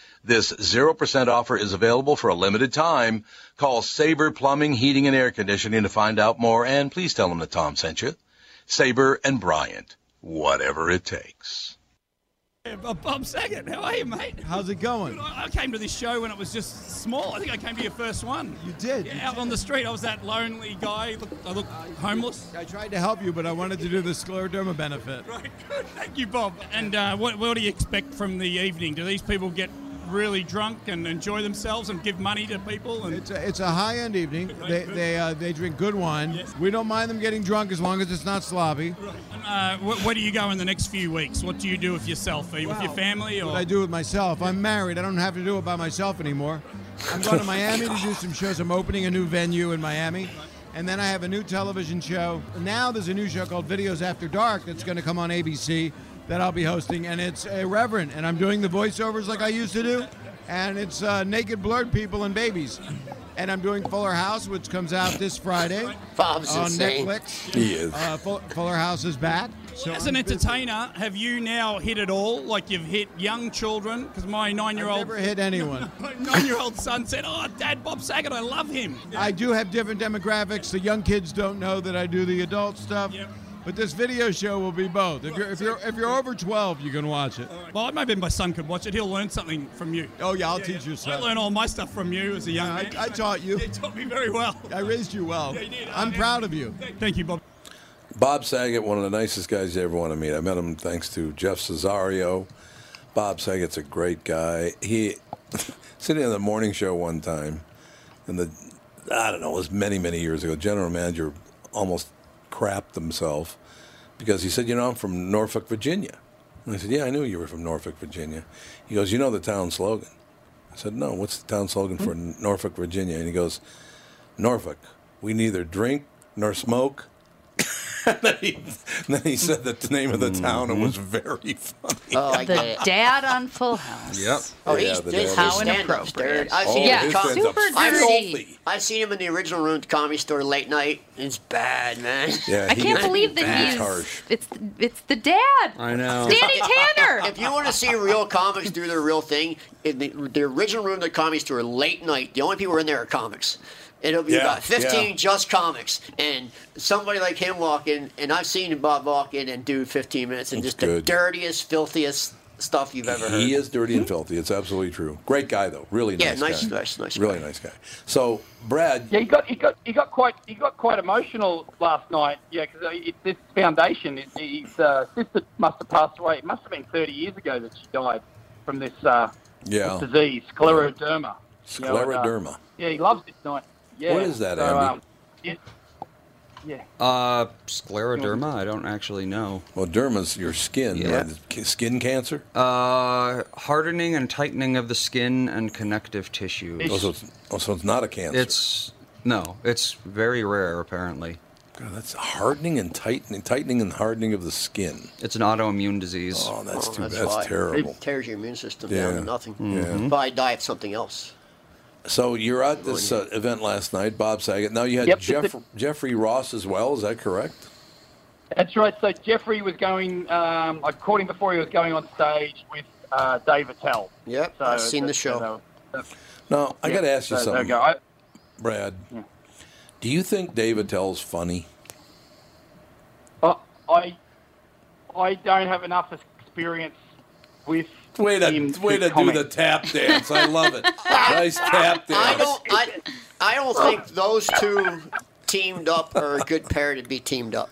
This 0% offer is available for a limited time. Call Sabre Plumbing, Heating, and Air Conditioning to find out more, and please tell them that Tom sent you. Sabre and Bryant, whatever it takes. Uh, Bob Saget, how are you, mate? How's it going? I I came to this show when it was just small. I think I came to your first one. You did. Yeah, out on the street. I was that lonely guy. Look, I look homeless. I tried to help you, but I wanted to do the scleroderma benefit. Right, good. Thank you, Bob. And uh, what, what do you expect from the evening? Do these people get really drunk and enjoy themselves and give money to people? And It's a, it's a high-end evening. They they uh, they drink good wine. Yes. We don't mind them getting drunk as long as it's not sloppy. uh, wh- where do you go in the next few weeks? What do you do with yourself? Are you with your family or? What I do with myself. I'm married. I don't have to do it by myself anymore. I'm going to Miami to do some shows. I'm opening a new venue in Miami. And then I have a new television show. Now there's a new show called Videos After Dark that's going to come on ABC that I'll be hosting, and it's irreverent. And I'm doing the voiceovers like I used to do, and it's uh, naked, blurred people and babies. And I'm doing Fuller House, which comes out this Friday Bob's on insane. Netflix. He is. Uh, Fuller House is back. So As I'm an busy. entertainer, have you now hit it all? Like you've hit young children? Because my nine-year-old never hit anyone. my nine-year-old son said, "Oh, Dad, Bob Saget, I love him." I do have different demographics. The young kids don't know that I do the adult stuff. But this video show will be both. If you're if you're if you're over 12, you can watch it. Well, maybe my son could watch it. He'll learn something from you. Oh yeah, I'll teach you something. I stuff. learn all my stuff from you as a young I, man. I taught you. You taught me very well. I raised you well. Yeah, you did. I'm proud of you. Thank you, Bob. Bob Saget, one of the nicest guys you ever want to meet. I met him thanks to Jeff Cesario. Bob Saget's a great guy. He sitting on the morning show one time, and the I don't know, it was many many years ago. General manager almost crapped himself because he said, "You know, I'm from Norfolk, Virginia." And I said, "Yeah, I knew you were from Norfolk, Virginia." He goes, "You know the town slogan?" I said, "No. What's the town slogan for hmm. Norfolk, Virginia?" And he goes, "Norfolk, we neither drink nor smoke." And then he, then he said that the name of the town, and was very funny. Oh, I get The it. dad on Full House. Yep. Oh, Yeah, he's the this, dad How stand-up's inappropriate. I've Oh, seen Yeah, him com- super I've seen, I've seen him in the original room at the comedy store late night. It's bad, man. Yeah, I can't believe that he's he's. harsh. It's it's the dad. I know. Danny Tanner. If you want to see real comics do their real thing, in the, the original room of the comedy store, late night, the only people in there are comics. It'll be Yeah, about 15 yeah. just comics. And somebody like him walking. and I've seen Bob walk in and do 15 minutes and That's just the dirtiest, filthiest stuff you've ever heard. He is dirty and filthy. It's absolutely true. Great guy, though. Really nice. Yeah, nice, nice, guy. nice, nice Really guy. nice guy. So, Brad, Yeah, he got he got he got quite he got quite emotional last night. Yeah, because it, this foundation, it, his uh, sister must have passed away. It must have been 30 years ago that she died from this, uh, yeah, this disease, scleroderma. You know, and, uh, scleroderma. yeah, he loves this night. Yeah. What is that, so, Andy? Um, yeah, yeah. Uh, scleroderma. I don't actually know. Well, derma's your skin, Yeah. right? Skin cancer. Uh, hardening and tightening of the skin and connective tissue. Oh, so it's, oh, so it's not a cancer. It's no, it's very rare apparently. God, that's hardening and tightening, tightening and hardening of the skin. It's an autoimmune disease. Oh, that's Oh, too. that's That's, terrible. It tears your immune system Yeah. down to nothing. Yeah. But I die of something else. So you're at this uh, event last night, Bob Saget. Now you had Yep, Jeff, a- Jeffrey Ross as well. Is that correct? That's right. So Jeffrey was going. Um, I caught him before he was going on stage with uh, Dave Attell. Yep, So I've seen the that's- show. uh, Now I yeah, got to ask you so there something, you go. I, Brad. Do you think Dave Attell's funny? Uh, I I don't have enough experience with Way to way to do the tap dance. I love it. nice tap dance. I don't. I, I don't think those two teamed up are a good pair to be teamed up.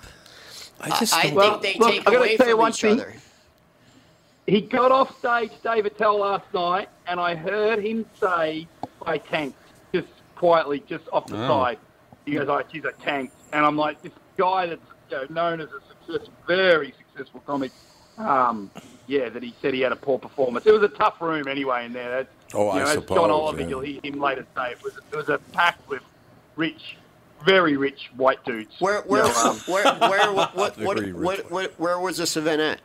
I just I, don't- think Well, they look, take I gotta away from each thing. other. He got off stage, Dave Attell, last night, and I heard him say, "I tanked," just quietly, just off the Oh. side. He goes, "Oh, geez, I tanked," and I'm like, this guy that's you know, known as a success, very successful comic. Um, yeah, that he said he had a poor performance. It was a tough room anyway in there. That's, Oh, you I know, as suppose, John Oliver, yeah. you'll hear him later say it was it was a packed with rich, very rich white dudes. Where, You where, know, um, where, where, what, what, what, what, what, where was this event at?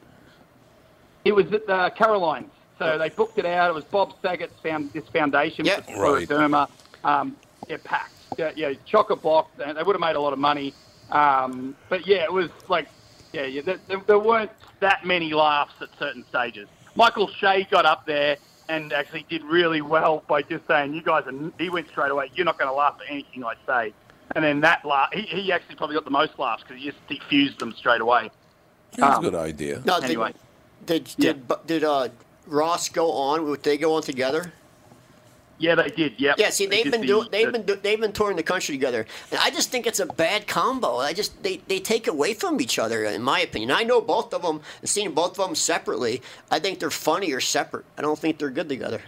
It was at the Carolines. So they booked it out. It was Bob Saget's found this foundation Yep. for Right. Scleroderma. Um, yeah, packed. Yeah, yeah chock a block. They they would have made a lot of money. Um, but yeah, it was like, yeah, yeah there, there, there weren't that many laughs at certain stages. Michael Che got up there and actually did really well by just saying, "You guys are." He went straight away. You're not going to laugh at anything I say. And then that laugh, he, he actually probably got the most laughs because he just diffused them straight away. That's a Um, good idea. No, Anyway. did did did, did uh, Ross go on? Would they go on together? Yeah, they did. Yep. Yeah, see, They they've did been the- doing, they've the- been, do, they've been touring the country together, and I just think it's a bad combo. I just they, they take away from each other, in my opinion. I know both of them, and seeing both of them separately, I think they're funnier separate. I don't think they're good together.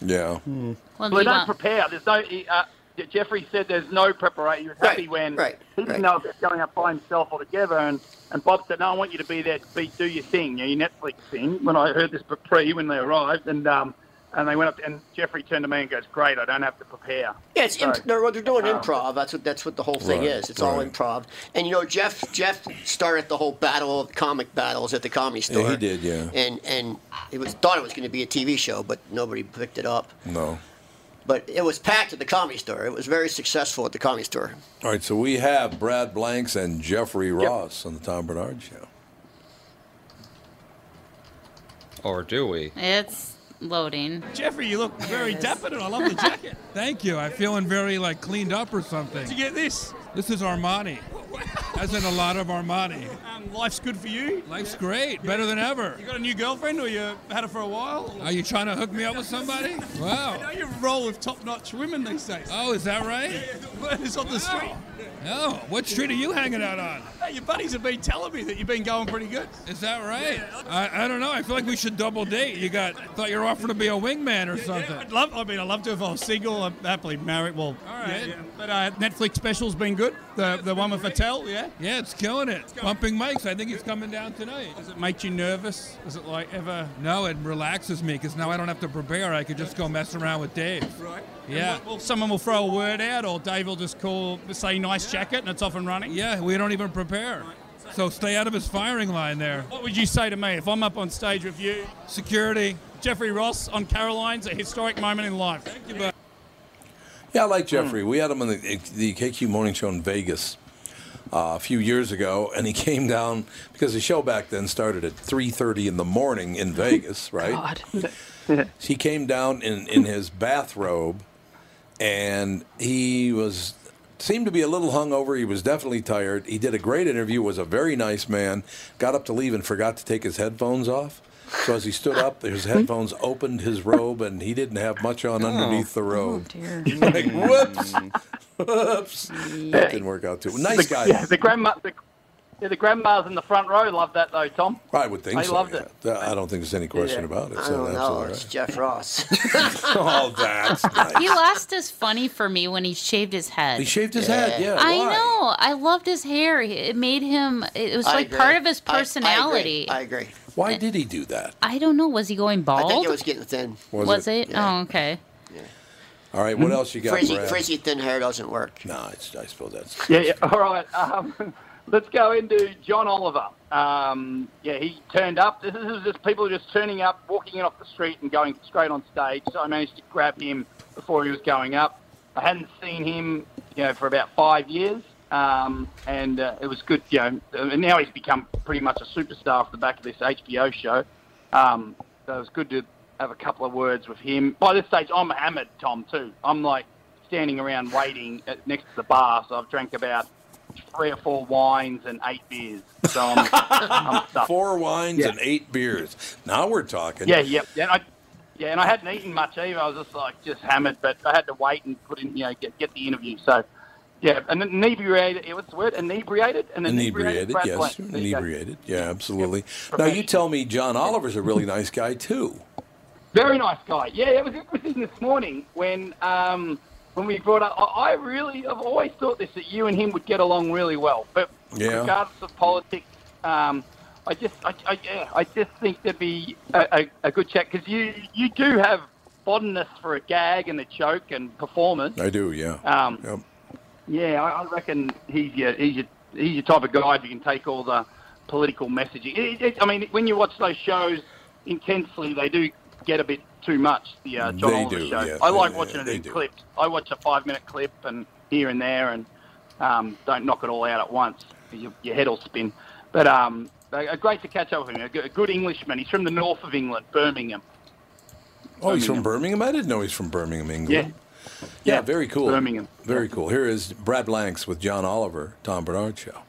Yeah. Well, Well, they don't want- prepare. There's no. Uh, Jeffrey said there's no preparation. He was happy Right, when right, he didn't right. know if he was going up by himself altogether. And, and Bob said, "No, I want you to be there to be, do your thing, your Netflix thing." When I heard this pre when they arrived, and um, And they went up, and Jeffrey turned to me and goes, "Great, I don't have to prepare." Yeah, it's So- imp- they're, they're doing um, improv. That's what that's what the whole thing Right, is. It's all improv. And you know, Jeff Jeff started the whole battle of comic battles at the comedy store. Yeah, he did, yeah. And and it was thought it was going to be a TV show, but nobody picked it up. No. But it was packed at the comedy store. It was very successful at the comedy store. All right, so we have Brad Blanks and Jeffrey Ross on the Tom Barnard Show. Or do we? It's loading. Jeffrey, you look very dapper, I love the jacket. Thank you. I'm feeling very like cleaned up or something. Did you get this? This is Armani. As in a lot of Armani. Um, life's good for you. Life's great, better than ever. You got a new girlfriend, or you had her for a while? Are you trying to hook me up with somebody? I Wow. know you roll with top-notch women these days. Oh, is that right? It's on the street. Oh, what street are you hanging out on? Your buddies have been telling me that you've been going pretty good. Is that right? I, I don't know. I feel like we should double date. You got thought you were offering to be a wingman or something. I'd love. I mean, I'd love to if I was single. I'm happily married. Well, All right. yeah, yeah. But uh, Netflix special's been good. The the one with Attell, yeah. Yeah, it's killing it. Bumping mics. I think he's coming down tonight. Does it make you nervous? Is it like ever? No, it relaxes me because now I don't have to prepare. I could just go mess around with Dave. Right. Yeah. Well, someone will throw a word out, or Dave will just call, say, "Nice jacket," and it's off and running. Yeah, we don't even prepare. So stay out of his firing line there. What would you say to me if I'm up on stage with you? Security. Jeffrey Ross on Caroline's a historic moment in life. Thank you, bud. Yeah, I like Jeffrey. We had him on the, the KQ Morning Show in Vegas uh, a few years ago, and he came down because the show back then started at 3:30 in the morning in Vegas, right? he came down in, in his bathrobe, and he was seemed to be a little hungover. He was definitely tired. He did a great interview. Was a very nice man. Got up to leave and forgot to take his headphones off. So as he stood up, his headphones opened his robe, and he didn't have much on oh. underneath the oh, robe. Oh, dear. like whoops, whoops. That didn't work out too. Nice the, guy. Yeah, the grandma, the, yeah, the grandmas in the front row loved that though, Tom. I would think They so. loved yeah. it. I don't think there's any question Yeah. about it. I So don't know. absolutely It's right. Jeff Ross. oh, that's nice. He lost his funny for me when he shaved his head. He shaved his head. Yeah. I why? know. I loved his hair. It made him. It was I like agree. part of his I- I agree. personality. I agree. Why did he do that? I don't know. Was he going bald? I think it was getting thin. Was it? Oh, okay. All right. What else you got, Frizzy, frizzy thin hair doesn't work. No, it's, I suppose that's. Yeah, yeah. All right. Um, let's go into John Oliver. Um, yeah, he turned up. This is just people just turning up, walking in off the street and going straight on stage. So I managed to grab him before he was going up. I hadn't seen him, you know, for about five years, um, and uh, it was good. You know, and now he's become pretty much a superstar off the back of this HBO show. Um, so it was good to have a couple of words with him. By this stage, I'm hammered, Tom, too. I'm like standing around waiting at, next to the bar, so I've drank about three or four wines and eight beers. So I'm, I'm stuffed. Four wines Yeah. and eight beers. Now we're talking. Yeah, yeah, yeah. And I, yeah, and I hadn't eaten much either. I was just like just hammered, but I had to wait and put in, you know, get get the interview. So, yeah, and inebriated. It was the word inebriated and Inebriated, Brad yes. Blank. Go. Inebriated, yeah, absolutely. Now you tell me John Oliver's a really nice guy too. Very nice guy. Yeah, it was interesting this morning when um, when we brought up. I really, I've always thought this that you and him would get along really well. But Yeah. regardless of politics, um, I just, I, I, yeah, I just think there'd be a, a, a good chat because you you do have fondness for a gag and a joke and performance. I do, yeah. Um, Yep. Yeah, I, I reckon he's your he's your he's your type of guy who can take all the political messaging. It, it, I mean, when you watch those shows intensely, they do get a bit too much. The uh, John They Oliver do, show. yeah, I like they- watching it they in do. clips. I watch a five minute clip and here and there, and um, don't knock it all out at once. Your, your head will spin. But um, uh, great to catch up with him. A good, a good Englishman. He's from the north of England, Birmingham. Oh, he's from Birmingham. I didn't know he's from Birmingham, England. Yeah. Yeah, Yeah, very cool. Birmingham. Very cool. Here is Brad Blanks with John Oliver, Tom Barnard Show.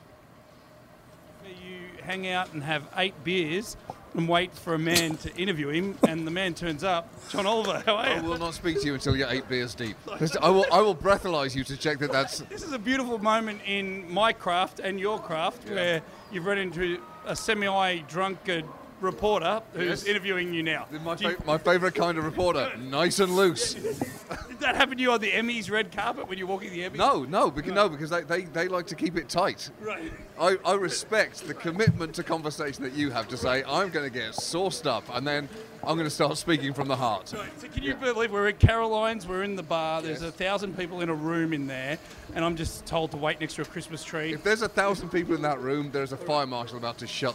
You hang out and have eight beers and wait for a man to interview him, and the man turns up. John Oliver, how are you? I will not speak to you until you're eight beers deep. I will, I will breathalyze you to check that that's. This is a beautiful moment in my craft and your craft where you've run into a semi-drunkard reporter who's Yes. interviewing you now. My, Do you- my favourite kind of reporter, nice and loose. Did that happen to you on the Emmys red carpet when you're walking the Emmys? No, no, because no, because they, they, they like to keep it tight. Right. I, I respect the commitment to conversation that you have to say, I'm going to get sourced up and then I'm going to start speaking from the heart. So can you believe we're at Caroline's? We're in the bar. There's a thousand people in a room in there, and I'm just told to wait next to a Christmas tree. If there's a thousand people in that room, there's a fire marshal about to shut.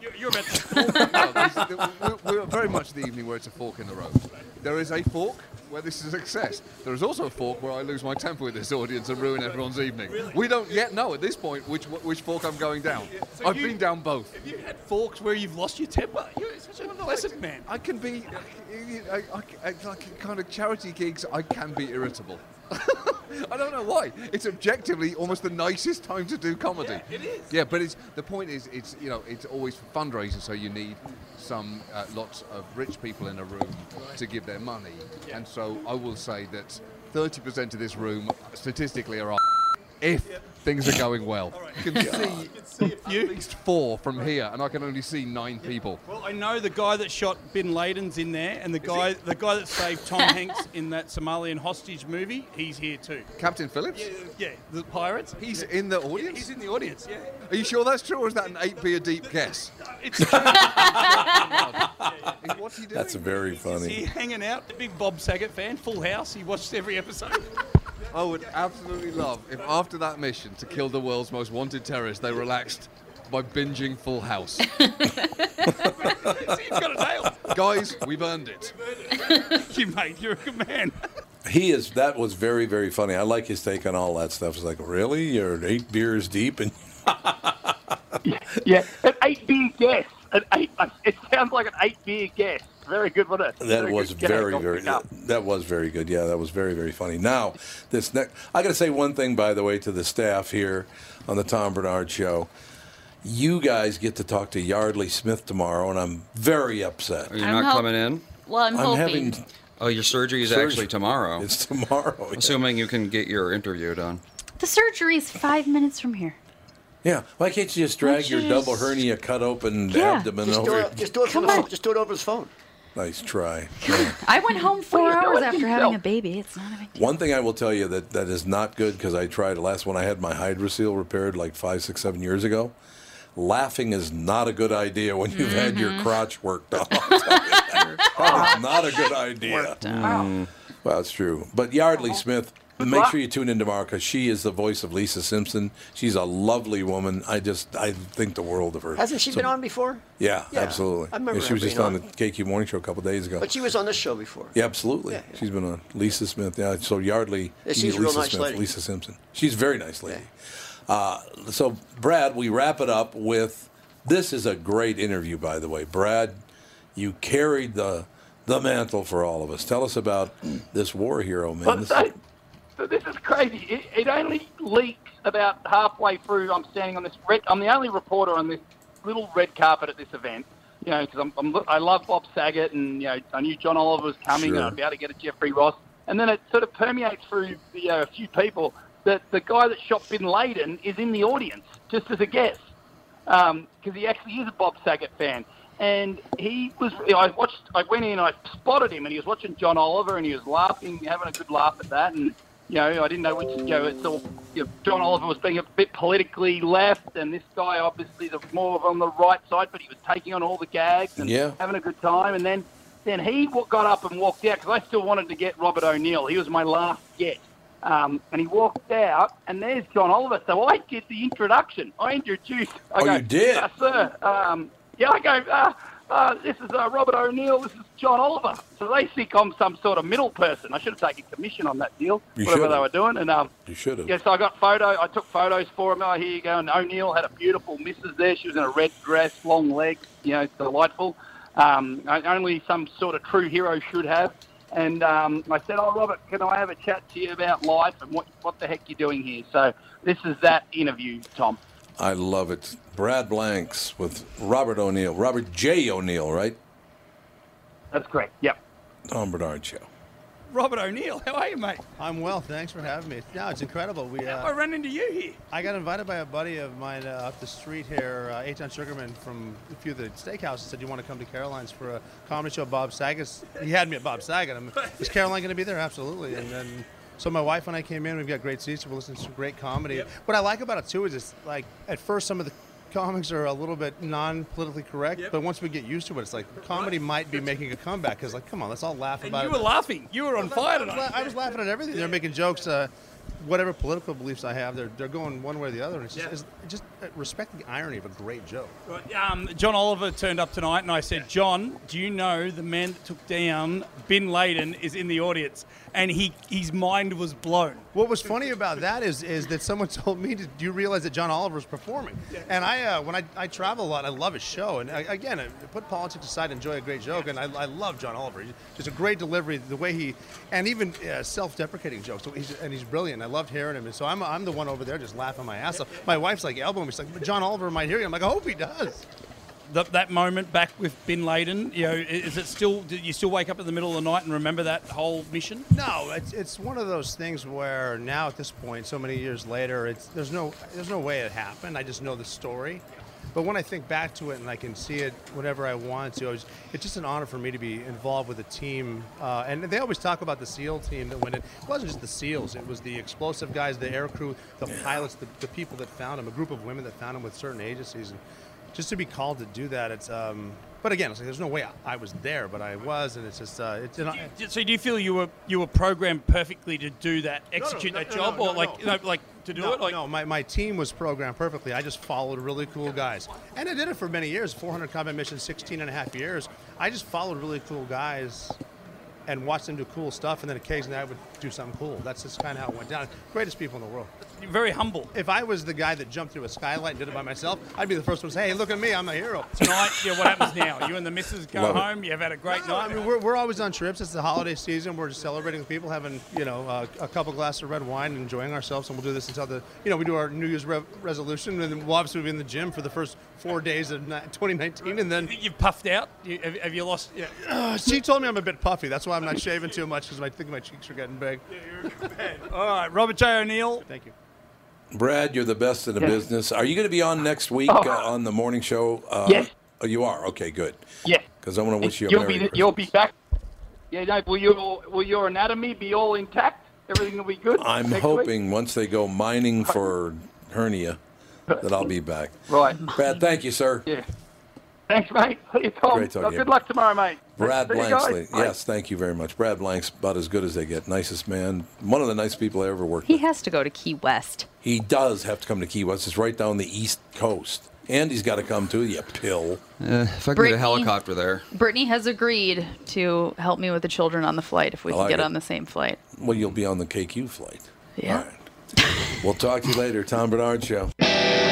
You're, you're about to. We're, we're very much the evening where it's a fork in the road. There is a fork where this is a success. There is also a fork where I lose my temper with this audience and ruin everyone's evening. We don't yet know at this point which which fork I'm going down. So I've you- been down both. Have you had forks where you've lost your temper? You're such a pleasant man. I can be, I, I, I, like kind of charity gigs. I can be irritable. I don't know why. It's objectively almost the nicest time to do comedy. Yeah, it is. Yeah, but it's the point is it's you know it's always for fundraising, so you need some uh, lots of rich people in a room to give their money, and so I will say that 30% of this room statistically are. If things are going well, you can see at least four from here, and I can only see nine people. Well, I know the guy that shot Bin Laden's in there, and the guy the guy that saved Tom Hanks in that Somalian hostage movie, he's here too. Captain Phillips? Yeah, yeah the pirates. He's in the audience. He's in the audience. Yeah. Are you sure that's true, or is that an eight beer deep guess? It's What's he doing? That's very funny. Is funny. he hanging out? The big Bob Saget fan, Full House. He watched every episode. I would absolutely love if after that mission to kill the world's most wanted terrorist, they relaxed by binging Full House. He's got a nail. Guys, we've earned it. you mate, you're a good man. He is. That was very, very funny. I like his take on all that stuff. It's like, really, you're eight beers deep, and Yeah, an eight beer guess. An eight. It sounds like an eight beer guess. Very good, wasn't it? that Very was good. Very, don't very. pick. That was very good. Yeah, that was very, very funny. Now, this next, I got to say one thing, by the way, to the staff here on the Tom Barnard Show. You guys get to talk to Yeardley Smith tomorrow, and I'm very upset. Are you I'm not hop- coming in? Well, I'm, I'm hoping. having Oh, your surgery is Surgery. actually tomorrow. It's tomorrow. yeah. Assuming you can get your interview done. The surgery is five minutes from here. Yeah, why can't you just drag your you double hernia cut open Yeah. abdomen Just do over? it. Just do it from the Come on. phone. Just do it over his phone. Nice try. I went home four What are you hours after yourself? having a baby. It's not a big deal. One thing I will tell you that, that is not good because I tried the last one I had my hydrocele repaired like five, six, seven years ago. Laughing is not a good idea when you've had your mm-hmm. crotch worked on. that is not a good idea. Mm. Well, it's true. But Yeardley oh. Smith, make sure you tune in tomorrow because she is the voice of Lisa Simpson. She's a lovely woman. I just I think the world of her. Hasn't she So- been on before? Yeah, Yeah, absolutely. I remember Yeah, she her was just on on. the KQ Morning Show a couple days ago. But she was on this show before. Yeah, absolutely. Yeah, yeah. She's been on Lisa Smith. Yeah, so Yeardley. Yeah, she's Lisa a real nice Smith, lady. Lisa Simpson. She's a very nice lady. Uh, so, Brad, we wrap it up with this is a great interview, by the way. Brad, you carried the the mantle for all of us. Tell us about this war hero, man. But This- so, so this is crazy. It, it only leaks about halfway through. I'm standing on this red. I'm the only reporter on this little red carpet at this event. You know, because I'm, I'm, I love Bob Saget, and you know, I knew John Oliver was coming, Sure. and I'd be able to get a Jeffrey Ross. And then it sort of permeates through the, uh, a few people that the guy that shot Bin Laden is in the audience just as a guest because he actually is a Bob Saget fan. And he was, you know, I watched, I went in, and I spotted him, and he was watching John Oliver, and he was laughing, having a good laugh at that. And, you know, I didn't know which, you know, it's all, you know, John Oliver was being a bit politically left, and this guy obviously the more of on the right side, but he was taking on all the gags and Yeah. having a good time. And then, then he got up and walked out because I still wanted to get Robert O'Neill. He was my last get. Um, and he walked out, and there's John Oliver. So I get the introduction. I introduced. I Oh, go, you did? "Uh, sir. Um, yeah, I go, uh, uh, this is uh, Robert O'Neill, this is John Oliver. So they think I'm some sort of middle person. I should have taken commission on that deal, You whatever should they were doing. And um, you should have. yeah, so I got photo. I took photos for him. Oh, here you go. And O'Neill had a beautiful missus there. She was in a red dress, long legs, you know, delightful. Um, only some sort of true hero should have. And um, I said, "Oh, Robert, can I have a chat to you about life and what what the heck you're doing here?" So this is that interview, Tom. I love it. Brad Blanks with Robert O'Neill. Robert J. O'Neill, right? That's correct. Yep. Tom Barnard Show. Robert O'Neill. How are you, mate? I'm well. Thanks for having me. No, it's incredible. We. Uh, I ran into you here. I got invited by a buddy of mine uh, up the street here, uh, Eytan Sugarman from a few of the steakhouses. He said you want to come to Caroline's for a comedy show. Bob Saget. He had me at Bob Saget. I'm, is Caroline going to be there? Absolutely. And then. So my wife and I came in. We've got great seats. We're listening to some great comedy. What I like about it too is it's like at first some of the comics are a little bit non-politically correct, but once we get used to it, it's like comedy might be making a comeback because like, come on, let's all laugh And about you it. were laughing. You were on fire I was, tonight. I was laughing at everything. They're making jokes. Uh, whatever political beliefs I have, they're, they're going one way or the other. It's just, it's just uh, respect the irony of a great joke. Right, Um, John Oliver turned up tonight, and I said, "John, do you know the man that took down Bin Laden is in the audience?" And he his mind was blown. What was funny about that is is that someone told me, "Do you realize that John Oliver's performing?" And I, uh, when I, I travel a lot, I love his show. And I, again, I put politics aside, enjoy a great joke, and I, I love John Oliver. He's just a great delivery, the way he, and even uh, self-deprecating jokes. So he's, and he's brilliant. I loved hearing him. And so I'm, I'm the one over there just laughing my ass off. My wife's like elbowing me. She's like, John Oliver might hear you." I'm like, "I hope he does." Th that moment back with Bin Laden, you know, is it still? Do you still wake up in the middle of the night and remember that whole mission? No, it's, it's one of those things where now at this point, so many years later, it's there's no there's no way it happened. I just know the story. But when I think back to it and I can see it whenever I want to, I was, it's just an honor for me to be involved with a team. Uh, and they always talk about the SEAL team that went in. It wasn't just the SEALs; it was the explosive guys, the air crew, the pilots, the, the people that found them, a group of women that found them with certain agencies. And just to be called to do that, it's. Um, but again, it's like, there's no way I, I was there, but I was, and it's just uh, it's. An, So do you feel you were you were programmed perfectly to do that, No, no, execute no, that no, job, no, or no, like no. you like to do no, it? Like no, my, my team was programmed perfectly. I just followed really cool guys. And I did it for many years 400 combat missions, 16 and a half years. I just followed really cool guys and watched them do cool stuff, and then occasionally I would do something cool. That's just kind of how it went down. Greatest people in the world. You're very humble. If I was the guy that jumped through a skylight and did it by myself, I'd be the first one to say, hey, look at me, I'm a hero. tonight, yeah, what happens now? You and the missus go Love it. home. You've had a great No, I night. mean, we're, we're always on trips. It's the holiday season. We're just celebrating with people, having you know uh, a couple glasses of red wine, enjoying ourselves. And we'll do this until the you know we do our New Year's re- resolution, and then we'll obviously be in the gym for the first four days of 2019, and then you've puffed out. You, have, have you lost? Yeah. uh, she told me I'm a bit puffy. That's why I'm not shaving too much because I think my cheeks are getting big. All right, Robert J. O'Neill. Thank you. Brad, you're the best in the Yeah. business. Are you going to be on next week Oh. uh, on the morning show? Uh, Yes. Oh, you are. Okay, good. Yes. Because I want to wish you a you'll Merry be Christmas. you'll be back. Yeah, no, will your will your anatomy be all intact? Everything will be good. I'm next week? hoping once they go mining for hernia that I'll be back. Right. Brad, thank you, sir. Yeah. Thanks, mate. See you, Tom. Great talking Well, to you. good luck tomorrow, mate. Brad See. Blanksley. Yes, thank you very much. Brad Blank's about as good as they get. Nicest man. One of the nice people I ever worked He with. He has to go to Key West. He does have to come to Key West. It's right down the east coast. Andy's got to come too, you pill. Uh, if I could get a helicopter there. Brittany has agreed to help me with the children on the flight if we I can like get it. on the same flight. Well, you'll be on the KQ flight. Yeah. We'll talk to you later. Tom Barnard Show.